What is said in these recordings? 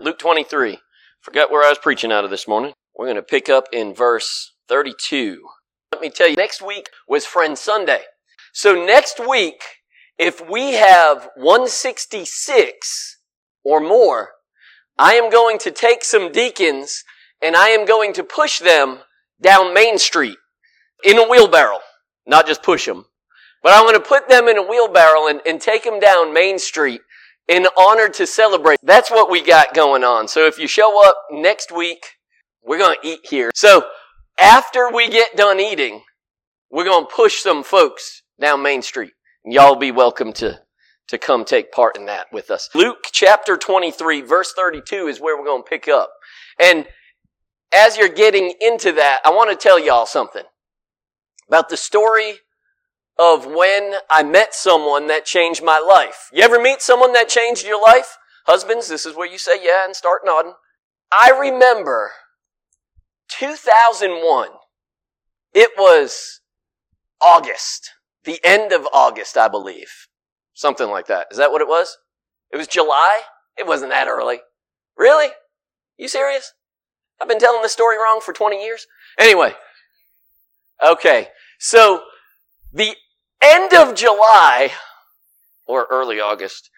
Luke 23. Forgot where I was preaching out of this morning. We're going to pick up in verse 32. Let me tell you, next week was Friend Sunday. So next week, if we have 166 or more, I am going to take some deacons and I am going to push them down Main Street in a wheelbarrow. Not just push them, but I'm going to put them in a wheelbarrow and, and take them down Main Street in honor to celebrate. That's what we got going on. So if you show up next week, we're going to eat here. So after we get done eating, we're going to push some folks down Main Street. And y'all be welcome to, to come take part in that with us. Luke chapter 23 verse 32 is where we're going to pick up. And as you're getting into that, I want to tell y'all something about the story of when I met someone that changed my life. You ever meet someone that changed your life? Husbands, this is where you say yeah and start nodding. I remember 2001. It was August, the end of August, I believe. Something like that. Is that what it was? It was July? It wasn't that early. Really? You serious? I've been telling this story wrong for 20 years? Anyway. Okay. So, the end of July, or early August,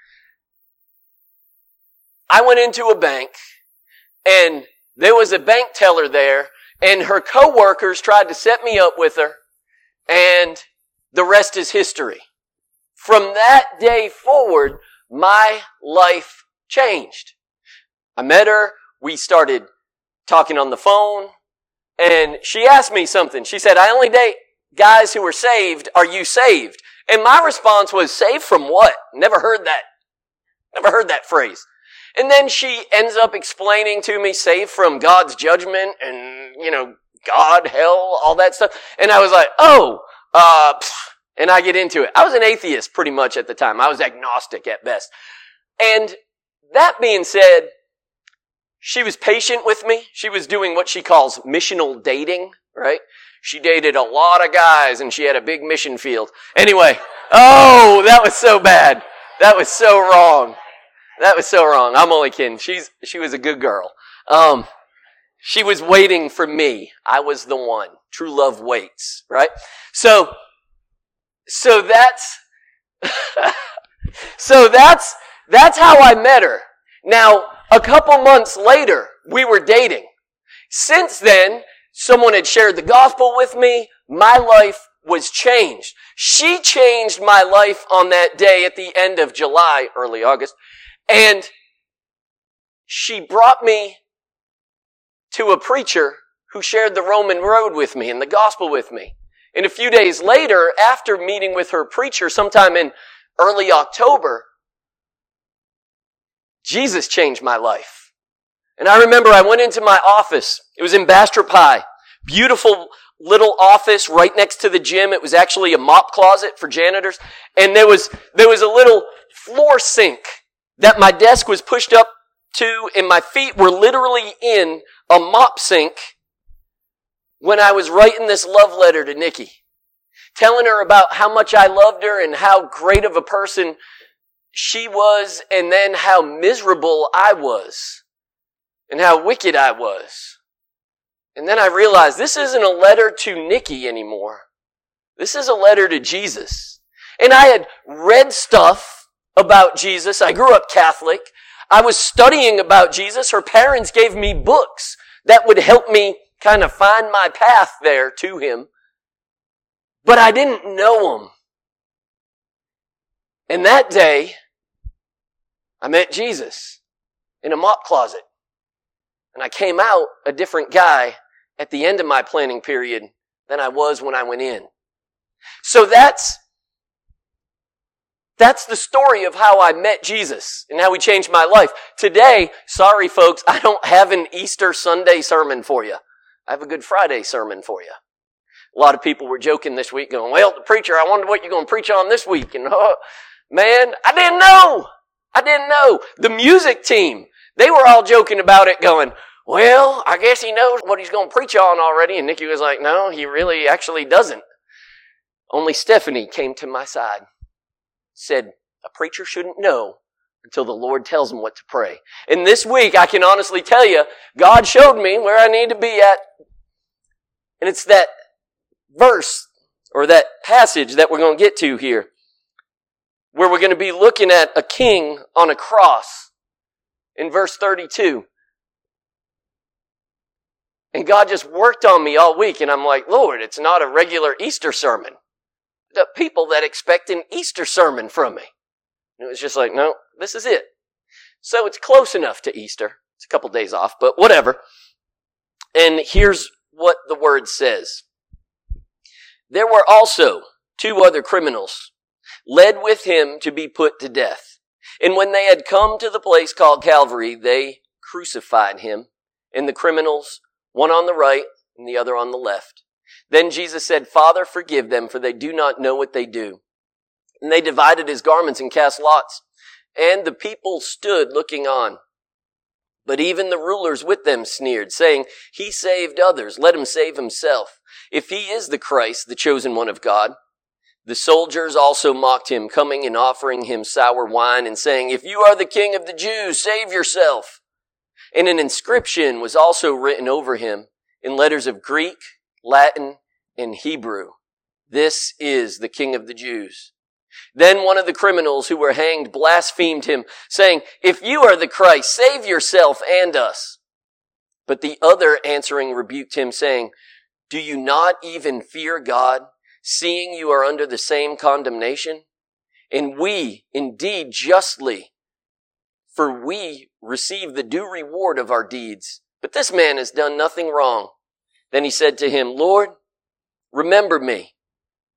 I went into a bank and there was a bank teller there and her coworkers tried to set me up with her and the rest is history. From that day forward, my life changed. I met her. We started talking on the phone and she asked me something. She said, I only date guys who were saved. Are you saved? And my response was, saved from what? Never heard that. Never heard that phrase. And then she ends up explaining to me, saved from God's judgment and, you know, God, hell, all that stuff. And I was like, oh, uh, and I get into it. I was an atheist pretty much at the time. I was agnostic at best. And that being said, she was patient with me. She was doing what she calls missional dating, right? She dated a lot of guys and she had a big mission field. Anyway, oh, that was so bad. That was so wrong. That was so wrong. I'm only kidding. She's, she was a good girl. Um, she was waiting for me. I was the one. True love waits, right? So, so that's, so that's, that's how I met her. Now, a couple months later, we were dating. Since then, someone had shared the gospel with me. My life was changed. She changed my life on that day at the end of July, early August. And she brought me to a preacher who shared the Roman road with me and the gospel with me. And a few days later, after meeting with her preacher sometime in early October, Jesus changed my life. And I remember I went into my office. It was in Bastrop. Beautiful little office right next to the gym. It was actually a mop closet for janitors. And there was, there was a little floor sink that my desk was pushed up to and my feet were literally in a mop sink when I was writing this love letter to Nikki. Telling her about how much I loved her and how great of a person she was and then how miserable I was and how wicked I was. And then I realized this isn't a letter to Nikki anymore. This is a letter to Jesus. And I had read stuff about Jesus. I grew up Catholic. I was studying about Jesus. Her parents gave me books that would help me kind of find my path there to him. But I didn't know him. And that day, I met Jesus in a mop closet. And I came out a different guy at the end of my planning period than I was when I went in. So that's, that's the story of how I met Jesus and how he changed my life. Today, sorry folks, I don't have an Easter Sunday sermon for you. I have a Good Friday sermon for you. A lot of people were joking this week going, well, the preacher, I wonder what you're going to preach on this week. And, oh, man, I didn't know. I didn't know. The music team, they were all joking about it going, well, I guess he knows what he's going to preach on already. And Nikki was like, no, he really actually doesn't. Only Stephanie came to my side, said, a preacher shouldn't know until the Lord tells him what to pray. And this week, I can honestly tell you, God showed me where I need to be at. And it's that verse or that passage that we're going to get to here where we're going to be looking at a king on a cross in verse 32. And God just worked on me all week and I'm like, Lord, it's not a regular Easter sermon. The people that expect an Easter sermon from me. And it was just like, no, this is it. So it's close enough to Easter. It's a couple days off, but whatever. And here's what the word says. There were also two other criminals led with him to be put to death. And when they had come to the place called Calvary, they crucified him and the criminals, one on the right and the other on the left. Then Jesus said, Father, forgive them, for they do not know what they do. And they divided his garments and cast lots. And the people stood looking on. But even the rulers with them sneered, saying, He saved others, let him save himself. If he is the Christ, the chosen one of God. The soldiers also mocked him, coming and offering him sour wine and saying, If you are the king of the Jews, save yourself. And an inscription was also written over him in letters of Greek, Latin, and Hebrew. This is the king of the Jews. Then one of the criminals who were hanged blasphemed him, saying, If you are the Christ, save yourself and us. But the other answering rebuked him, saying, Do you not even fear God? Seeing you are under the same condemnation? And we indeed justly, for we receive the due reward of our deeds. But this man has done nothing wrong. Then he said to him, Lord, remember me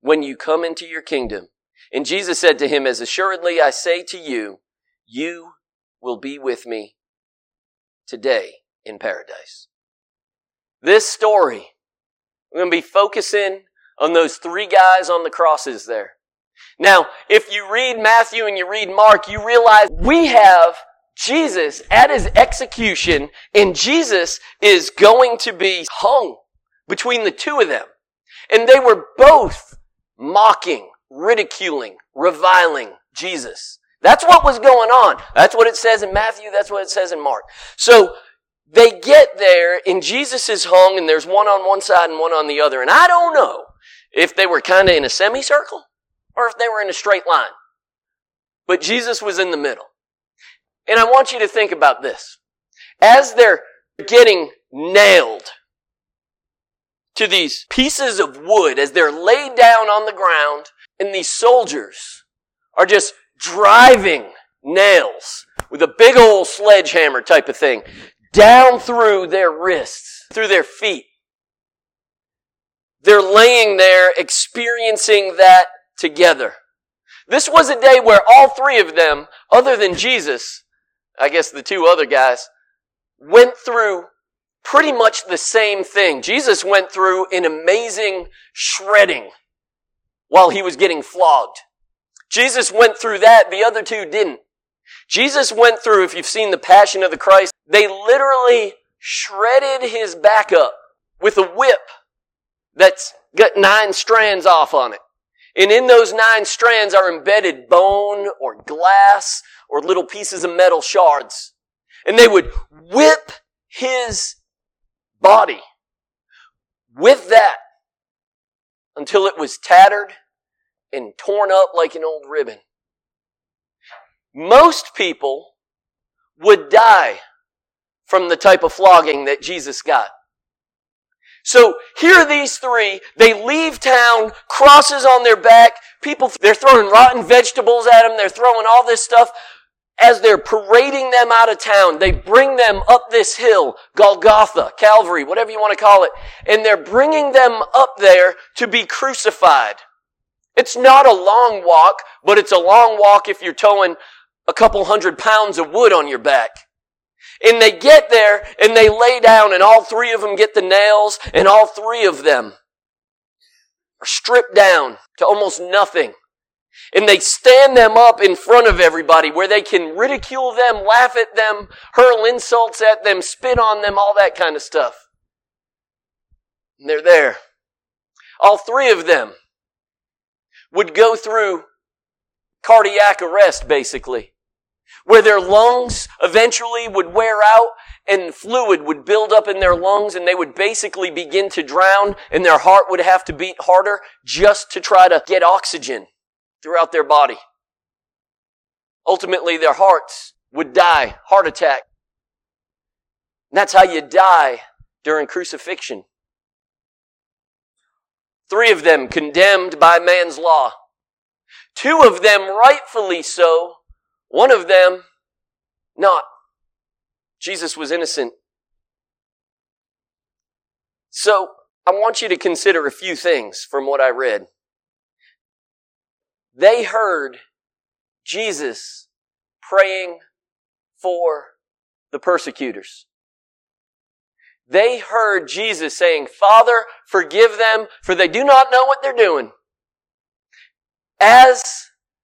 when you come into your kingdom. And Jesus said to him, As assuredly I say to you, you will be with me today in paradise. This story, we're going to be focusing on those three guys on the crosses there. Now, if you read Matthew and you read Mark, you realize we have Jesus at his execution and Jesus is going to be hung between the two of them. And they were both mocking, ridiculing, reviling Jesus. That's what was going on. That's what it says in Matthew. That's what it says in Mark. So they get there and Jesus is hung and there's one on one side and one on the other. And I don't know if they were kind of in a semicircle or if they were in a straight line. But Jesus was in the middle. And I want you to think about this. As they're getting nailed to these pieces of wood, as they're laid down on the ground, and these soldiers are just driving nails with a big old sledgehammer type of thing down through their wrists, through their feet. They're laying there experiencing that together. This was a day where all three of them, other than Jesus, I guess the two other guys, went through pretty much the same thing. Jesus went through an amazing shredding while he was getting flogged. Jesus went through that, the other two didn't. Jesus went through, if you've seen the Passion of the Christ, they literally shredded his back up with a whip that's got nine strands off on it. And in those nine strands are embedded bone or glass or little pieces of metal shards. And they would whip his body with that until it was tattered and torn up like an old ribbon. Most people would die from the type of flogging that Jesus got. So here are these three. They leave town, crosses on their back. People, they're throwing rotten vegetables at them. They're throwing all this stuff. As they're parading them out of town, they bring them up this hill, Golgotha, Calvary, whatever you want to call it, and they're bringing them up there to be crucified. It's not a long walk, but it's a long walk if you're towing a couple hundred pounds of wood on your back. And they get there and they lay down and all three of them get the nails and all three of them are stripped down to almost nothing. And they stand them up in front of everybody where they can ridicule them, laugh at them, hurl insults at them, spit on them, all that kind of stuff. And they're there. All three of them would go through cardiac arrest, basically. Where their lungs eventually would wear out and fluid would build up in their lungs and they would basically begin to drown and their heart would have to beat harder just to try to get oxygen throughout their body. Ultimately, their hearts would die, heart attack. And that's how you die during crucifixion. Three of them condemned by man's law. Two of them rightfully so. One of them not. Jesus was innocent. So, I want you to consider a few things from what I read. They heard Jesus praying for the persecutors. They heard Jesus saying, Father, forgive them, for they do not know what they're doing. As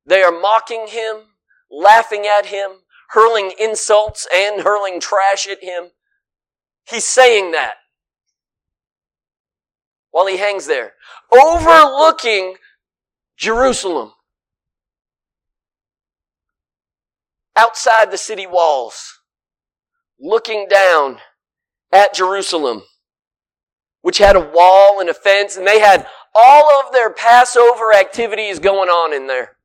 they are mocking him, laughing at him, hurling insults and hurling trash at him. He's saying that while he hangs there, overlooking Jerusalem, outside the city walls, looking down at Jerusalem, which had a wall and a fence, and they had all of their Passover activities going on in there.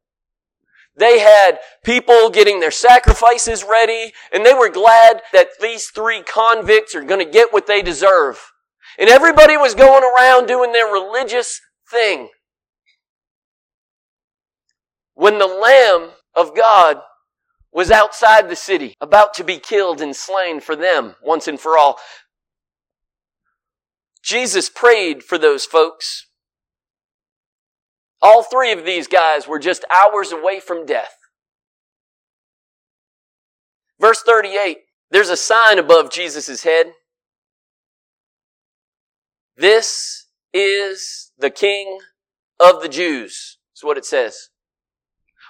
They had people getting their sacrifices ready, and they were glad that these three convicts are going to get what they deserve. And everybody was going around doing their religious thing. When the Lamb of God was outside the city, about to be killed and slain for them once and for all, Jesus prayed for those folks. All three of these guys were just hours away from death. Verse 38, there's a sign above Jesus' head. This is the King of the Jews, is what it says.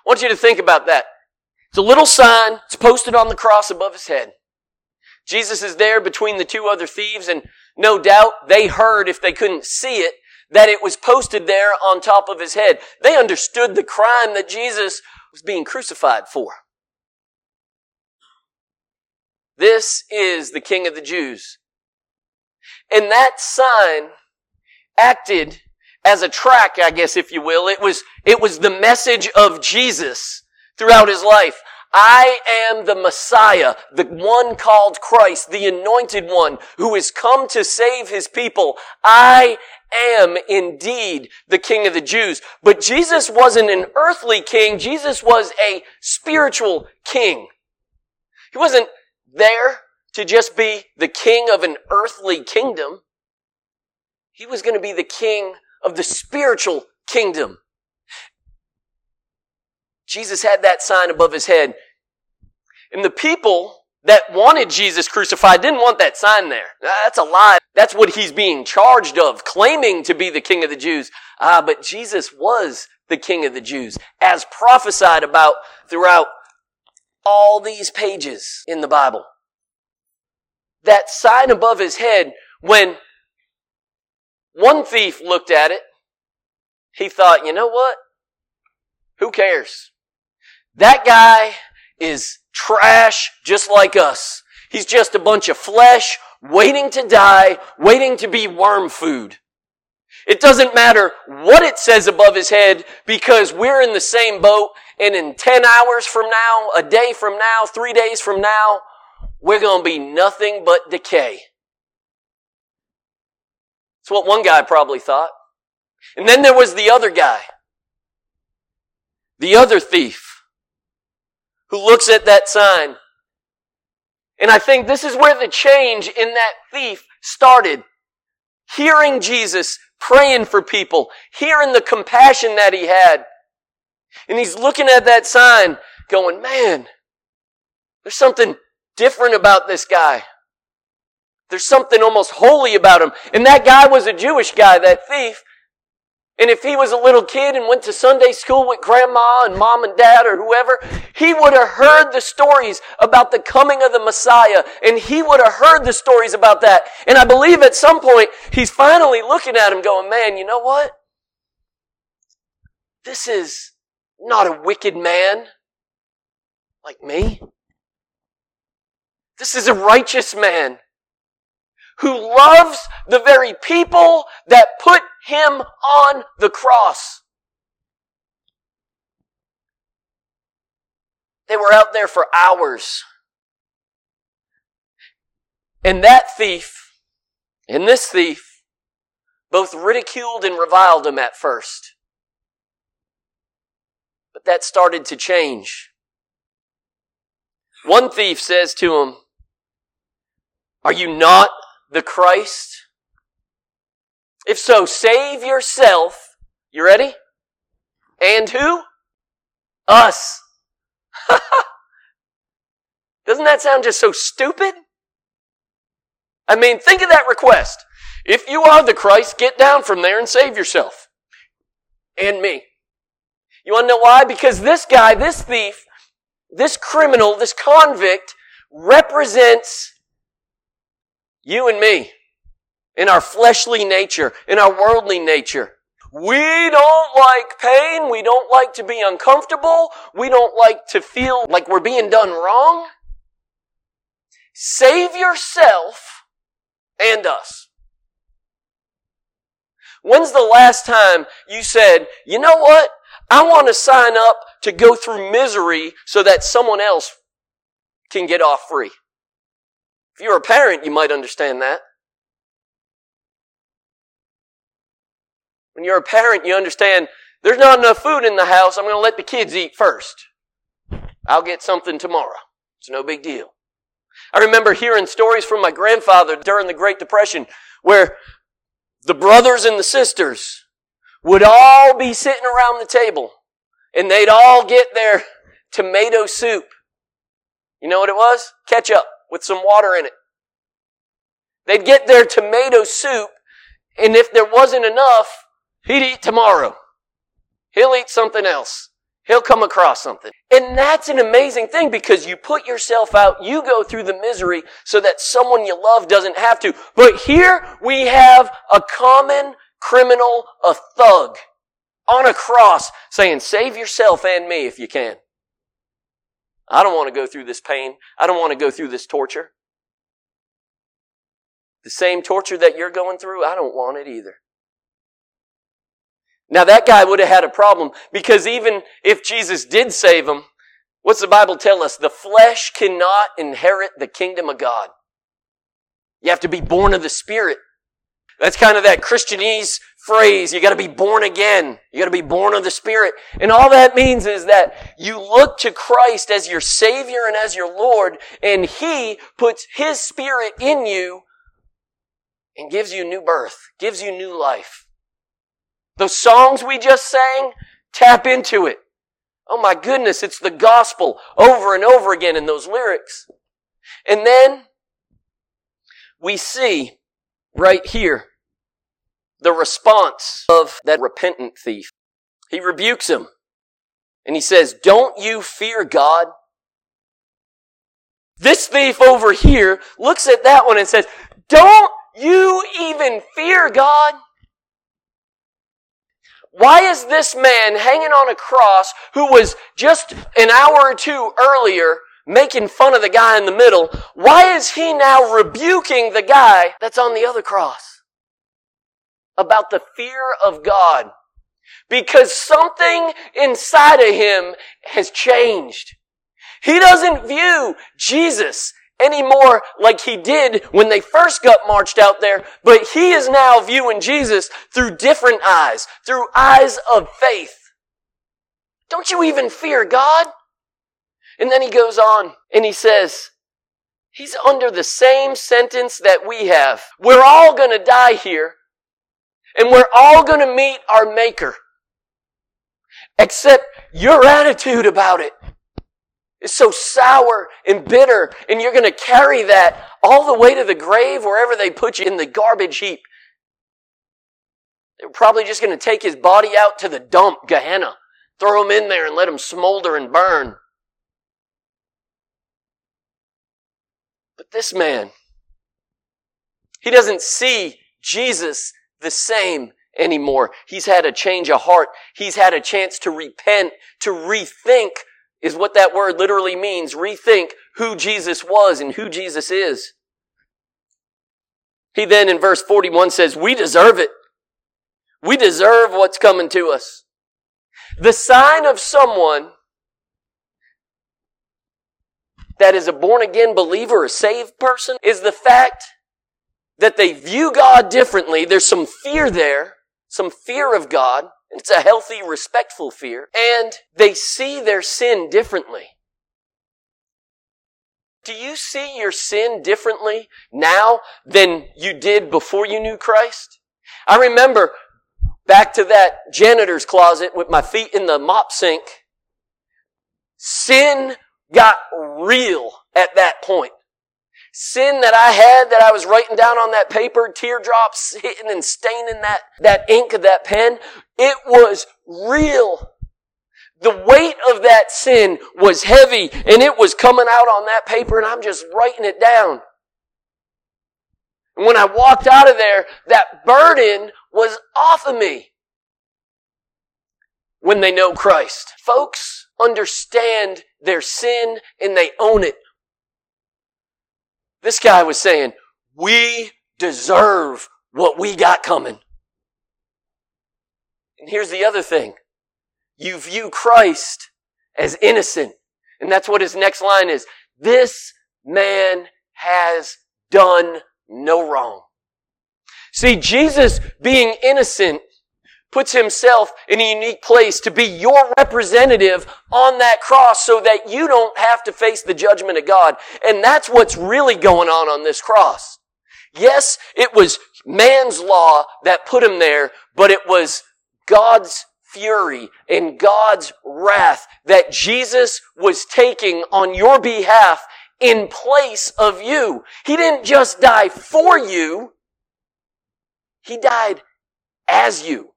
I want you to think about that. It's a little sign, it's posted on the cross above his head. Jesus is there between the two other thieves, and no doubt they heard, if they couldn't see it, that it was posted there on top of his head. They understood the crime that Jesus was being crucified for. This is the King of the Jews. And that sign acted as a track, I guess, if you will. It was, it was the message of Jesus throughout his life. I am the Messiah, the one called Christ, the anointed one who has come to save his people. I am indeed the king of the Jews. But Jesus wasn't an earthly king. Jesus was a spiritual king. He wasn't there to just be the king of an earthly kingdom. He was going to be the king of the spiritual kingdom. Jesus had that sign above his head. And the people that wanted Jesus crucified didn't want that sign there. That's a lie. That's what he's being charged of, claiming to be the king of the Jews. Ah, but Jesus was the king of the Jews, as prophesied about throughout all these pages in the Bible. That sign above his head, when one thief looked at it, he thought, you know what? Who cares? That guy is trash just like us. He's just a bunch of flesh waiting to die, waiting to be worm food. It doesn't matter what it says above his head because we're in the same boat and in 10 hours from now, a day from now, three days from now, we're going to be nothing but decay. That's what one guy probably thought. And then there was the other guy. The other thief who looks at that sign. And I think this is where the change in that thief started. Hearing Jesus praying for people, hearing the compassion that he had. And he's looking at that sign going, man, there's something different about this guy. There's something almost holy about him. And that guy was a Jewish guy, that thief. And if he was a little kid and went to Sunday school with grandma and mom and dad or whoever, he would have heard the stories about the coming of the Messiah and he would have heard the stories about that. And I believe at some point he's finally looking at him going, man, you know what? This is not a wicked man. like me. This is a righteous man who loves the very people that put him on the cross. They were out there for hours. And that thief and this thief both ridiculed and reviled him at first. But that started to change. One thief says to him, Are you not the Christ? If so, save yourself. You ready? And who? Us. Doesn't that sound just so stupid? I mean, think of that request. If you are the Christ, get down from there and save yourself. And me. You want to know why? Because this guy, this thief, this criminal, this convict represents you and me in our fleshly nature, in our worldly nature. We don't like pain. We don't like to be uncomfortable. We don't like to feel like we're being done wrong. Save yourself and us. When's the last time you said, you know what? I want to sign up to go through misery so that someone else can get off free. If you're a parent, you might understand that. When you're a parent, you understand there's not enough food in the house. I'm going to let the kids eat first. I'll get something tomorrow. It's no big deal. I remember hearing stories from my grandfather during the Great Depression where the brothers and the sisters would all be sitting around the table and they'd all get their tomato soup. You know what it was? Ketchup with some water in it. They'd get their tomato soup and if there wasn't enough, he'd eat tomorrow. He'll eat something else. He'll come across something. And that's an amazing thing because you put yourself out, you go through the misery so that someone you love doesn't have to. But here we have a common criminal, a thug, on a cross saying, save yourself and me if you can. I don't want to go through this pain. I don't want to go through this torture. The same torture that you're going through, I don't want it either. Now that guy would have had a problem because even if Jesus did save him, what's the Bible tell us? The flesh cannot inherit the kingdom of God. You have to be born of the Spirit. That's kind of that Christianese phrase. You gotta be born again. You gotta be born of the Spirit. And all that means is that you look to Christ as your Savior and as your Lord, and He puts His Spirit in you and gives you new birth, gives you new life. Those songs we just sang, tap into it. Oh my goodness, it's the gospel over and over again in those lyrics. And then we see right here the response of that repentant thief. He rebukes him and he says, don't you fear God? This thief over here looks at that one and says, don't you even fear God? Why is this man hanging on a cross who was just an hour or two earlier making fun of the guy in the middle? Why is he now rebuking the guy that's on the other cross? About the fear of God. Because something inside of him has changed. He doesn't view Jesus anymore like he did when they first got marched out there, but he is now viewing Jesus through different eyes, through eyes of faith. Don't you even fear God? And then he goes on and he says, He's under the same sentence that we have. We're all gonna die here, and we're all gonna meet our Maker. Except your attitude about it is so sour and bitter, and you're going to carry that all the way to the grave wherever they put you in the garbage heap. They're probably just going to take his body out to the dump, Gehenna, throw him in there and let him smolder and burn. But this man, he doesn't see Jesus the same anymore. He's had a change of heart. He's had a chance to repent, to rethink is what that word literally means. Rethink who Jesus was and who Jesus is. He then in verse 41 says, we deserve it. We deserve what's coming to us. The sign of someone that is a born again believer, a saved person, is the fact that they view God differently. There's some fear there, some fear of God. It's a healthy, respectful fear. And they see their sin differently. Do you see your sin differently now than you did before you knew Christ? I remember back to that janitor's closet with my feet in the mop sink. Sin got real at that point. Sin that I had that I was writing down on that paper, teardrops hitting and staining that, that ink of that pen, it was real. The weight of that sin was heavy and it was coming out on that paper and I'm just writing it down. And when I walked out of there, that burden was off of me. When they know Christ. Folks understand their sin and they own it. This guy was saying, we deserve what we got coming. And here's the other thing. You view Christ as innocent. And that's what his next line is. This man has done no wrong. See, Jesus being innocent puts himself in a unique place to be your representative on that cross so that you don't have to face the judgment of God. And that's what's really going on on this cross. Yes, it was man's law that put him there, but it was God's fury and God's wrath that Jesus was taking on your behalf in place of you. He didn't just die for you. He died as you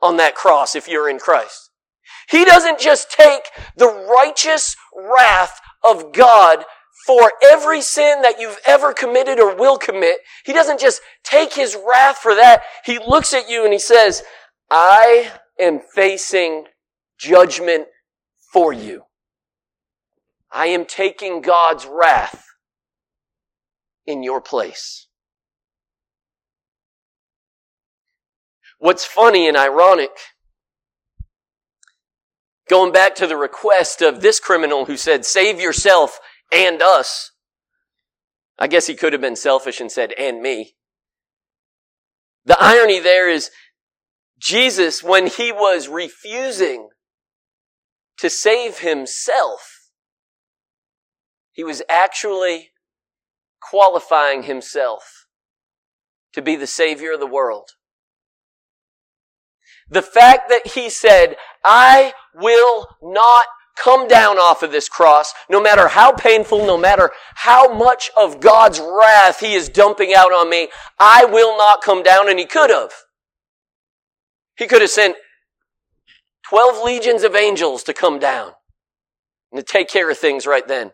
on that cross if you're in Christ. He doesn't just take the righteous wrath of God for every sin that you've ever committed or will commit. He doesn't just take his wrath for that. He looks at you and he says, I am facing judgment for you. I am taking God's wrath in your place. What's funny and ironic, going back to the request of this criminal who said, save yourself and us. I guess he could have been selfish and said, and me. The irony there is Jesus, when he was refusing to save himself, he was actually qualifying himself to be the savior of the world. The fact that he said, I will not come down off of this cross, no matter how painful, no matter how much of God's wrath he is dumping out on me, I will not come down, and he could have. He could have sent 12 legions of angels to come down and to take care of things right then.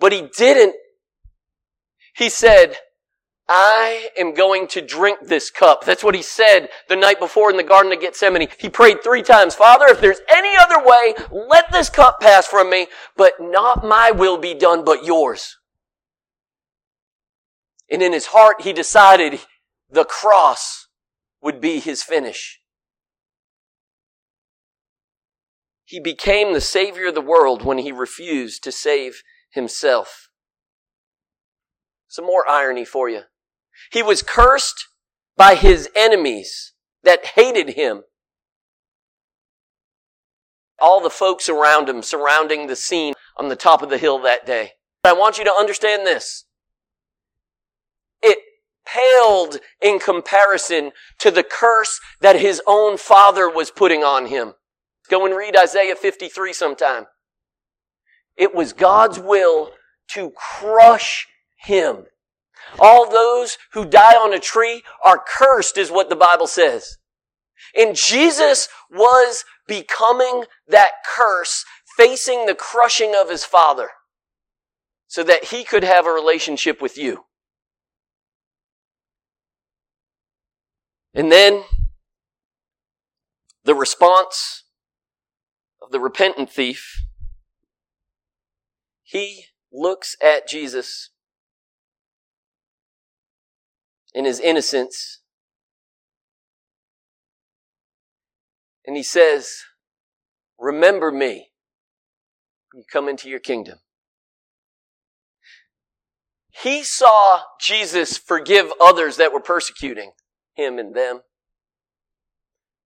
But he didn't. He said, I am going to drink this cup. That's what he said the night before in the Garden of Gethsemane. He prayed three times, Father, if there's any other way, let this cup pass from me, but not my will be done, but yours. And in his heart, he decided the cross would be his finish. He became the savior of the world when he refused to save himself. Some more irony for you. He was cursed by his enemies that hated him. All the folks around him surrounding the scene on the top of the hill that day. I want you to understand this. It paled in comparison to the curse that his own father was putting on him. Go and read Isaiah 53 sometime. It was God's will to crush him. All those who die on a tree are cursed is what the Bible says. And Jesus was becoming that curse, facing the crushing of his Father, so that he could have a relationship with you. And then the response of the repentant thief he looks at Jesus in his innocence and he says, Remember me when you come into your kingdom. He saw Jesus forgive others that were persecuting him and them.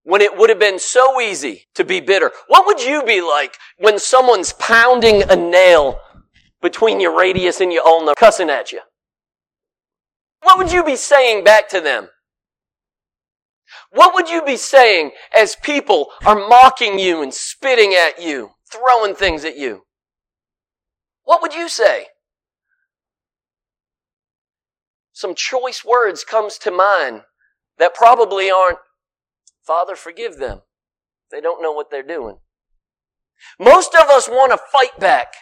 When it would have been so easy to be bitter. What would you be like when someone's pounding a nail between your radius and your ulna, cussing at you? What would you be saying back to them? What would you be saying as people are mocking you and spitting at you, throwing things at you? What would you say? Some choice words comes to mind that probably aren't, Father, forgive them. They don't know what they're doing. Most of us want to fight back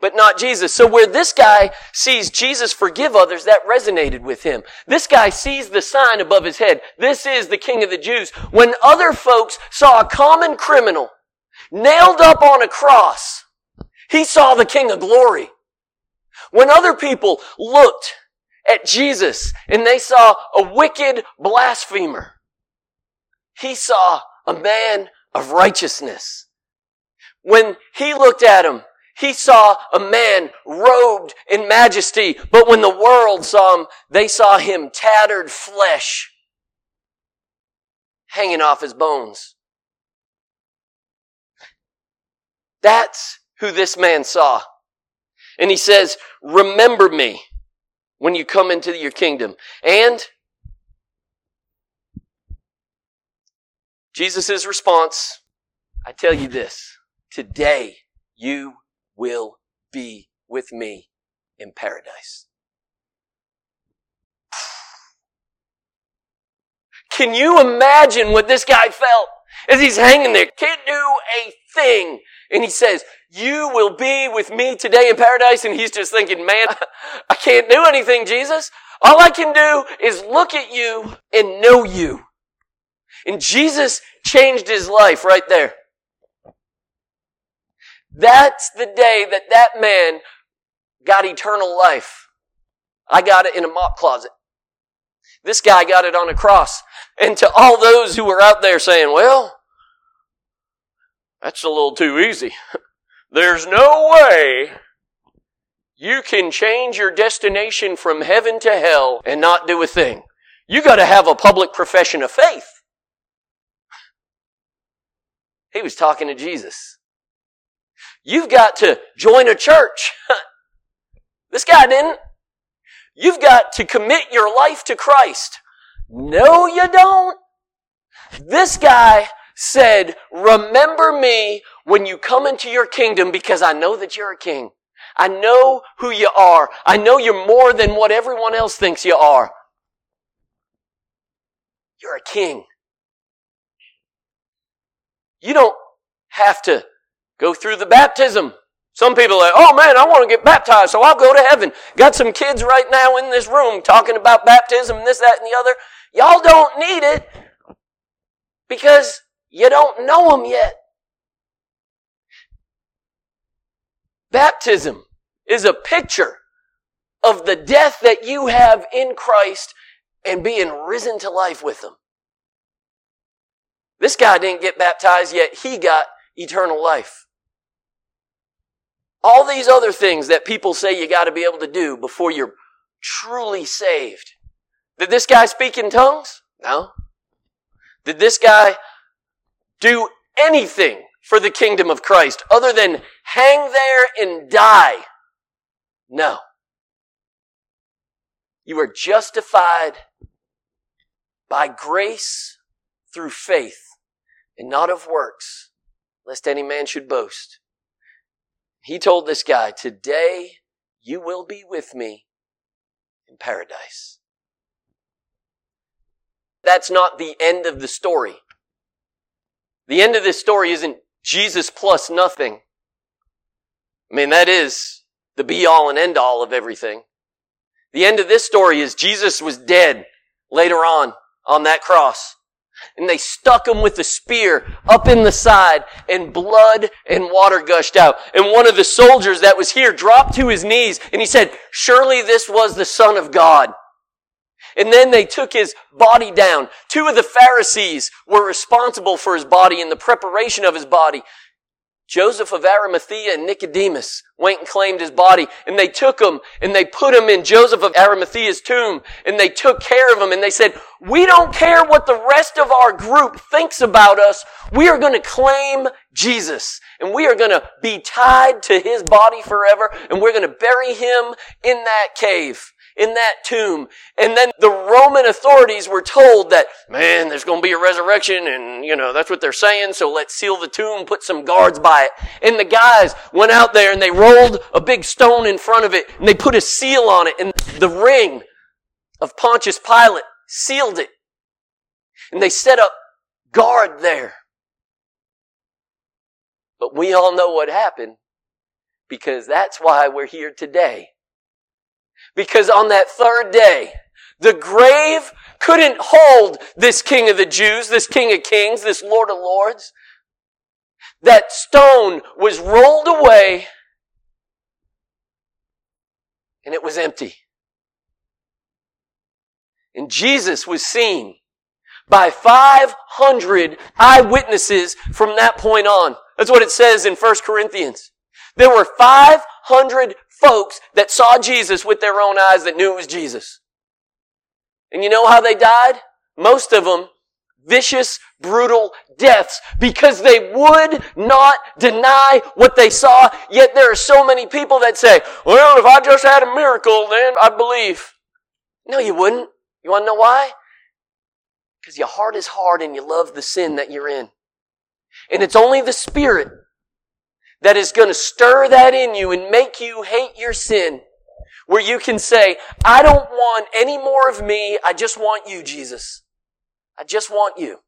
but not Jesus. So where this guy sees Jesus forgive others, that resonated with him. This guy sees the sign above his head. This is the King of the Jews. When other folks saw a common criminal nailed up on a cross, he saw the King of Glory. When other people looked at Jesus and they saw a wicked blasphemer, he saw a man of righteousness. When he looked at him he saw a man robed in majesty, but when the world saw him, they saw him tattered flesh hanging off his bones. That's who this man saw. And he says, remember me when you come into your kingdom. And Jesus' response, I tell you this, today you will be with me in paradise. Can you imagine what this guy felt as he's hanging there? Can't do a thing. And he says, you will be with me today in paradise. And he's just thinking, man, I can't do anything, Jesus. All I can do is look at you and know you. And Jesus changed his life right there. That's the day that that man got eternal life. I got it in a mop closet. This guy got it on a cross. And to all those who were out there saying, well, that's a little too easy. There's no way you can change your destination from heaven to hell and not do a thing. You gotta have a public profession of faith. He was talking to Jesus. You've got to join a church. this guy didn't. You've got to commit your life to Christ. No, you don't. This guy said, remember me when you come into your kingdom because I know that you're a king. I know who you are. I know you're more than what everyone else thinks you are. You're a king. You don't have to Go through the baptism. Some people are like, oh man, I want to get baptized, so I'll go to heaven. Got some kids right now in this room talking about baptism, and this, that, and the other. Y'all don't need it because you don't know them yet. Baptism is a picture of the death that you have in Christ and being risen to life with Him. This guy didn't get baptized yet. He got eternal life. All these other things that people say you got to be able to do before you're truly saved. Did this guy speak in tongues? No. Did this guy do anything for the kingdom of Christ other than hang there and die? No. You are justified by grace through faith and not of works, lest any man should boast. He told this guy, today you will be with me in paradise. That's not the end of the story. The end of this story isn't Jesus plus nothing. I mean, that is the be all and end all of everything. The end of this story is Jesus was dead later on on that cross. And they stuck him with a spear up in the side and blood and water gushed out. And one of the soldiers that was here dropped to his knees and he said, surely this was the son of God. And then they took his body down. Two of the Pharisees were responsible for his body and the preparation of his body. Joseph of Arimathea and Nicodemus went and claimed his body and they took him and they put him in Joseph of Arimathea's tomb and they took care of him and they said, we don't care what the rest of our group thinks about us. We are going to claim Jesus and we are going to be tied to his body forever and we're going to bury him in that cave in that tomb. And then the Roman authorities were told that, man, there's going to be a resurrection and, you know, that's what they're saying. So let's seal the tomb, put some guards by it. And the guys went out there and they rolled a big stone in front of it and they put a seal on it and the ring of Pontius Pilate sealed it. And they set up guard there. But we all know what happened because that's why we're here today. Because on that third day, the grave couldn't hold this king of the Jews, this king of kings, this lord of lords. That stone was rolled away and it was empty. And Jesus was seen by 500 eyewitnesses from that point on. That's what it says in 1 Corinthians. There were 500 folks that saw Jesus with their own eyes that knew it was Jesus. And you know how they died? Most of them vicious, brutal deaths because they would not deny what they saw. Yet there are so many people that say, well, if I just had a miracle, then I'd believe. No, you wouldn't. You want to know why? Because your heart is hard and you love the sin that you're in. And it's only the Spirit that is going to stir that in you and make you hate your sin. Where you can say, I don't want any more of me. I just want you, Jesus. I just want you.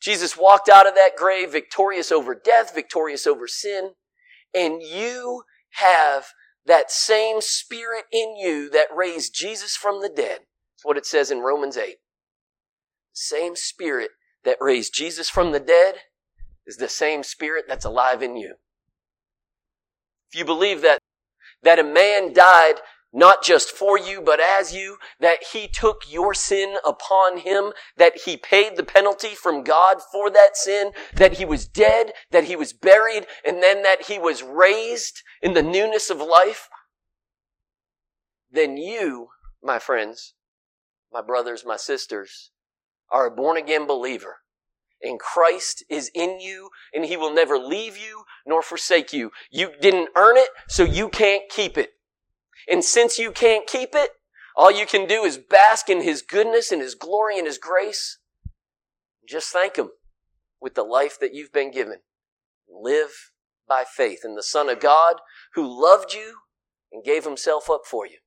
Jesus walked out of that grave victorious over death, victorious over sin, and you have that same spirit in you that raised Jesus from the dead. That's what it says in Romans 8. Same spirit that raised Jesus from the dead is the same spirit that's alive in you. If you believe that, that a man died not just for you, but as you, that he took your sin upon him, that he paid the penalty from God for that sin, that he was dead, that he was buried, and then that he was raised in the newness of life, then you, my friends, my brothers, my sisters, are a born again believer and Christ is in you and he will never leave you nor forsake you. You didn't earn it, so you can't keep it. And since you can't keep it, all you can do is bask in his goodness and his glory and his grace. Just thank him with the life that you've been given. Live by faith in the Son of God who loved you and gave himself up for you.